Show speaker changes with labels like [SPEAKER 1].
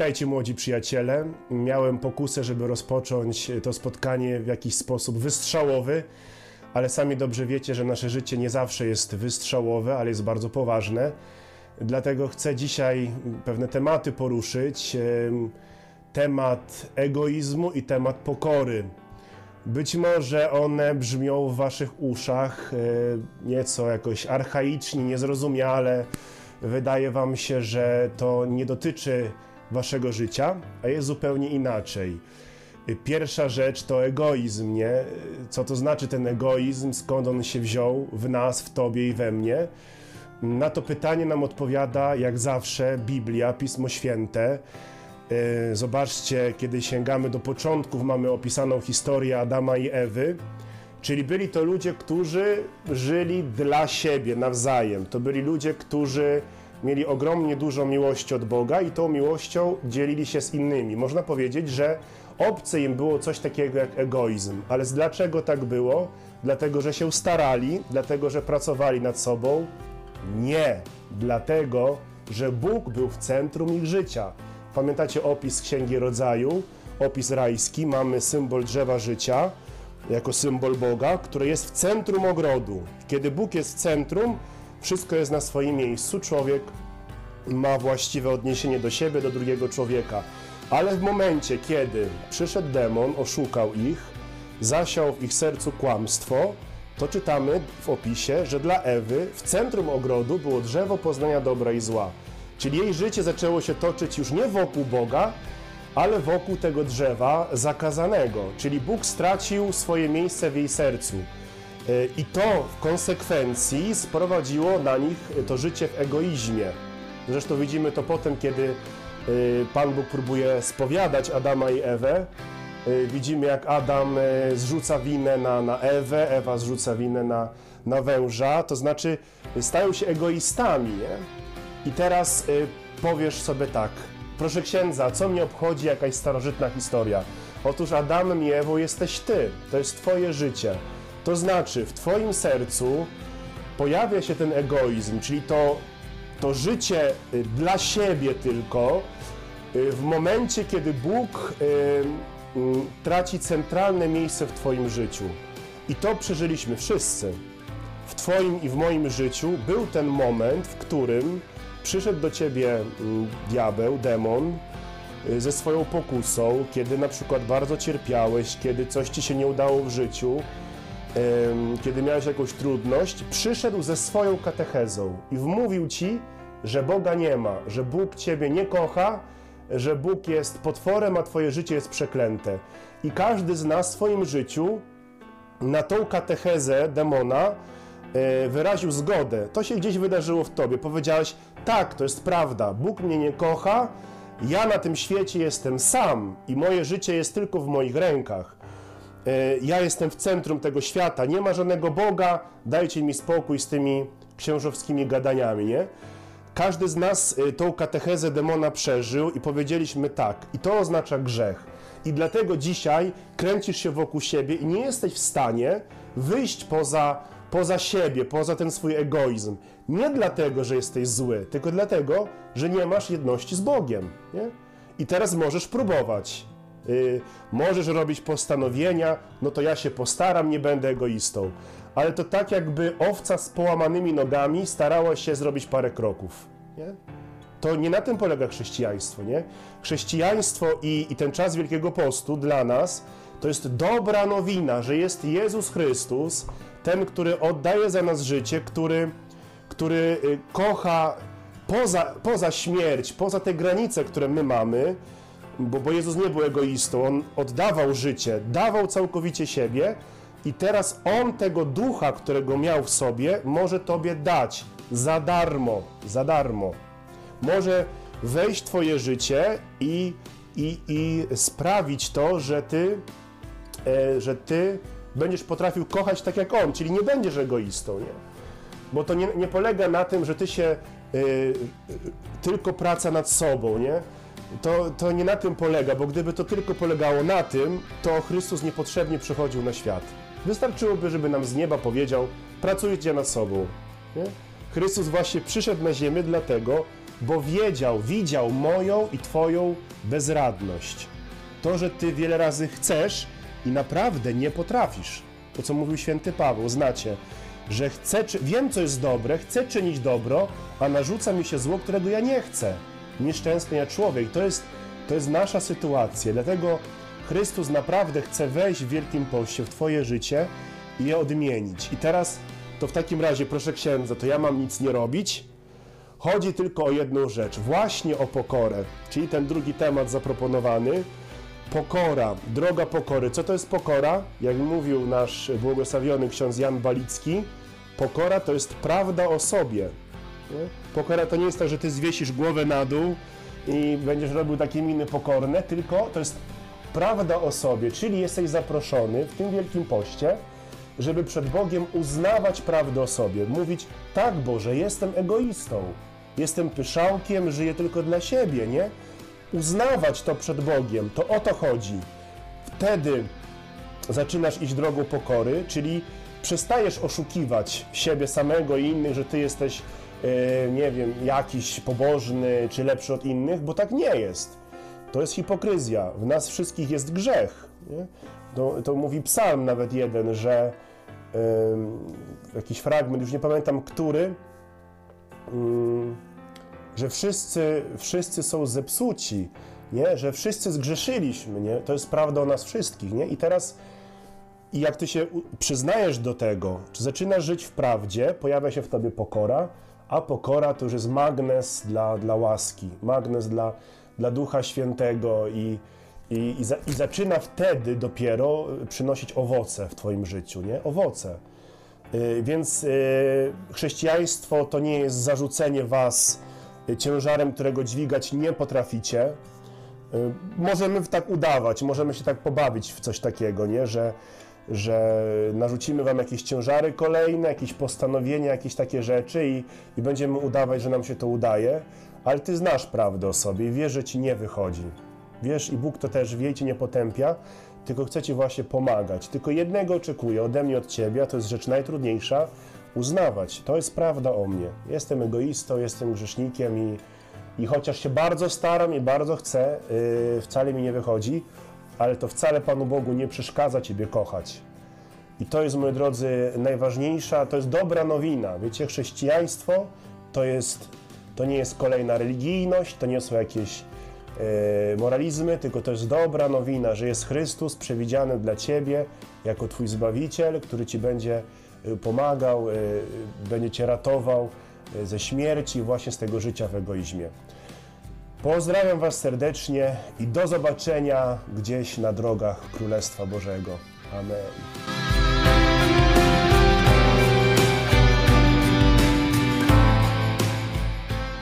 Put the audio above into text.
[SPEAKER 1] Witajcie młodzi przyjaciele. Miałem pokusę, żeby rozpocząć to spotkanie w jakiś sposób wystrzałowy, ale sami dobrze wiecie, że nasze życie nie zawsze jest wystrzałowe, ale jest bardzo poważne. Dlatego chcę dzisiaj pewne tematy poruszyć. Temat egoizmu i temat pokory. Być może one brzmią w waszych uszach e, nieco jakoś archaicznie, niezrozumiale. Wydaje wam się, że to nie dotyczy waszego życia, a jest zupełnie inaczej. Pierwsza rzecz to egoizm, nie? Co to znaczy ten egoizm, skąd on się wziął w nas, w tobie i we mnie? Na to pytanie nam odpowiada, jak zawsze, Biblia, Pismo Święte. E, zobaczcie, kiedy sięgamy do początków, mamy opisaną historię Adama i Ewy. Czyli byli to ludzie, którzy żyli dla siebie nawzajem. To byli ludzie, którzy mieli ogromnie dużo miłości od Boga i tą miłością dzielili się z innymi. Można powiedzieć, że obce im było coś takiego jak egoizm. Ale dlaczego tak było? Dlatego, że się starali, dlatego, że pracowali nad sobą? Nie, dlatego, że Bóg był w centrum ich życia. Pamiętacie opis Księgi Rodzaju, opis rajski, mamy symbol drzewa życia jako symbol Boga, który jest w centrum ogrodu. Kiedy Bóg jest w centrum, wszystko jest na swoim miejscu. Człowiek ma właściwe odniesienie do siebie, do drugiego człowieka. Ale w momencie, kiedy przyszedł demon, oszukał ich, zasiał w ich sercu kłamstwo, to czytamy w opisie, że dla Ewy w centrum ogrodu było drzewo poznania dobra i zła. Czyli jej życie zaczęło się toczyć już nie wokół Boga, ale wokół tego drzewa zakazanego. Czyli Bóg stracił swoje miejsce w jej sercu. E, I to w konsekwencji sprowadziło na nich to życie w egoizmie. Zresztą widzimy to potem, kiedy e, Pan Bóg próbuje spowiadać Adama i Ewę. E, widzimy, jak Adam zrzuca winę na, na Ewę, Ewa zrzuca winę na, na węża, to znaczy stają się egoistami. Nie? I teraz powiesz sobie tak, proszę księdza, co mnie obchodzi jakaś starożytna historia? Otóż Adamem i Ewą jesteś ty, to jest twoje życie. To znaczy, w Twoim sercu pojawia się ten egoizm, czyli to, to życie y, dla siebie tylko, y, w momencie, kiedy Bóg y, mm, traci centralne miejsce w Twoim życiu. I to przeżyliśmy wszyscy. W Twoim i w moim życiu był ten moment, w którym przyszedł do Ciebie mm, diabeł, demon, ze swoją pokusą, kiedy na przykład bardzo cierpiałeś, kiedy coś Ci się nie udało w życiu, kiedy miałeś jakąś trudność, przyszedł ze swoją katechezą i wmówił ci, że Boga nie ma, że Bóg ciebie nie kocha, że Bóg jest potworem, a twoje życie jest przeklęte. I każdy z nas w swoim życiu na tą katechezę demona e, wyraził zgodę. To się gdzieś wydarzyło w tobie. Powiedziałeś, tak, to jest prawda, Bóg mnie nie kocha, ja na tym świecie jestem sam i moje życie jest tylko w moich rękach. E, ja jestem w centrum tego świata, nie ma żadnego Boga, dajcie mi spokój z tymi księżowskimi gadaniami, nie? Każdy z nas e, tą katechezę demona przeżył i powiedzieliśmy tak, i to oznacza grzech. I dlatego dzisiaj kręcisz się wokół siebie i nie jesteś w stanie wyjść poza, poza siebie, poza ten swój egoizm. Nie dlatego, że jesteś zły, tylko dlatego, że nie masz jedności z Bogiem. Nie? I teraz możesz próbować. Y, możesz robić postanowienia, no to ja się postaram, nie będę egoistą. Ale to tak jakby owca z połamanymi nogami starała się zrobić parę kroków. Nie? To nie na tym polega chrześcijaństwo, nie? Chrześcijaństwo i, i ten czas Wielkiego Postu dla nas to jest dobra nowina, że jest Jezus Chrystus, ten, który oddaje za nas życie, który, który y, kocha poza, poza śmierć, poza te granice, które my mamy, bo, bo Jezus nie był egoistą, On oddawał życie, dawał całkowicie siebie i teraz On tego ducha, którego miał w sobie, może Tobie dać za darmo, za darmo. Może wejść w Twoje życie i, i, i sprawić to, że Ty, e, że Ty będziesz potrafił kochać tak jak On, czyli nie będziesz egoistą, nie? Bo to nie, nie polega na tym, że Ty się e, e, tylko praca nad sobą, nie? To, to nie na tym polega, bo gdyby to tylko polegało na tym, to Chrystus niepotrzebnie przychodził na świat. Wystarczyłoby, żeby nam z nieba powiedział: pracujcie nad sobą. Nie? Chrystus właśnie przyszedł na ziemię dlatego, bo wiedział, widział moją i Twoją bezradność. To, że Ty wiele razy chcesz i naprawdę nie potrafisz. To, co mówił święty Paweł, znacie, że chcę, wiem, co jest dobre, chcę czynić dobro, a narzuca mi się zło, którego ja nie chcę. Nieszczęsny ja człowiek. To jest, to jest nasza sytuacja. Dlatego Chrystus naprawdę chce wejść w Wielkim Poście w Twoje życie i je odmienić. I teraz to w takim razie, proszę księdza, to ja mam nic nie robić. Chodzi tylko o jedną rzecz, właśnie o pokorę, czyli ten drugi temat zaproponowany. Pokora, droga pokory. Co to jest pokora? Jak mówił nasz błogosławiony ksiądz Jan Balicki, pokora to jest prawda o sobie. Nie? Pokora to nie jest tak, że ty zwiesisz głowę na dół i będziesz robił takie miny pokorne, tylko to jest prawda o sobie, czyli jesteś zaproszony w tym wielkim poście, żeby przed Bogiem uznawać prawdę o sobie, mówić tak Boże, jestem egoistą, jestem pyszałkiem, żyję tylko dla siebie, nie? Uznawać to przed Bogiem, to o to chodzi. Wtedy zaczynasz iść drogą pokory, czyli przestajesz oszukiwać siebie samego i innych, że ty jesteś, nie wiem, jakiś pobożny czy lepszy od innych, bo tak nie jest. To jest hipokryzja. W nas wszystkich jest grzech. Nie? To, to mówi psalm nawet jeden, że jakiś fragment, już nie pamiętam który, mm, że wszyscy, wszyscy są zepsuci, nie? że wszyscy zgrzeszyliśmy. Nie? To jest prawda o nas wszystkich. Nie? I teraz i jak ty się przyznajesz do tego, czy zaczynasz żyć w prawdzie, pojawia się w tobie pokora, a pokora to już jest magnes dla, dla łaski, magnes dla, dla Ducha Świętego i, i, i, za, i zaczyna wtedy dopiero y, przynosić owoce w twoim życiu, nie? Owoce. Y, Więc y, chrześcijaństwo to nie jest zarzucenie was ciężarem, którego dźwigać nie potraficie, Y, Możemy tak udawać, możemy się tak pobawić w coś takiego, nie? Że, że narzucimy wam jakieś ciężary kolejne, jakieś postanowienia, jakieś takie rzeczy i, i będziemy udawać, że nam się to udaje, ale ty znasz prawdę o sobie i wiesz, że ci nie wychodzi. Wiesz, i Bóg to też wie i cię nie potępia, tylko chce ci właśnie pomagać. Tylko jednego oczekuje ode mnie, od ciebie, a to jest rzecz najtrudniejsza, uznawać. To jest prawda o mnie. Jestem egoistą, jestem grzesznikiem i, i chociaż się bardzo staram i bardzo chcę, yy, wcale mi nie wychodzi, ale to wcale Panu Bogu nie przeszkadza Ciebie kochać. I to jest, moi drodzy, najważniejsza, to jest dobra nowina. Wiecie, chrześcijaństwo to jest, to nie jest kolejna religijność, to nie są jakieś e, moralizmy, tylko to jest dobra nowina, że jest Chrystus przewidziany dla Ciebie jako Twój Zbawiciel, który Ci będzie e, pomagał, e, będzie Cię ratował ze śmierci, właśnie z tego życia w egoizmie. Pozdrawiam Was serdecznie i do zobaczenia gdzieś na drogach Królestwa Bożego. Amen.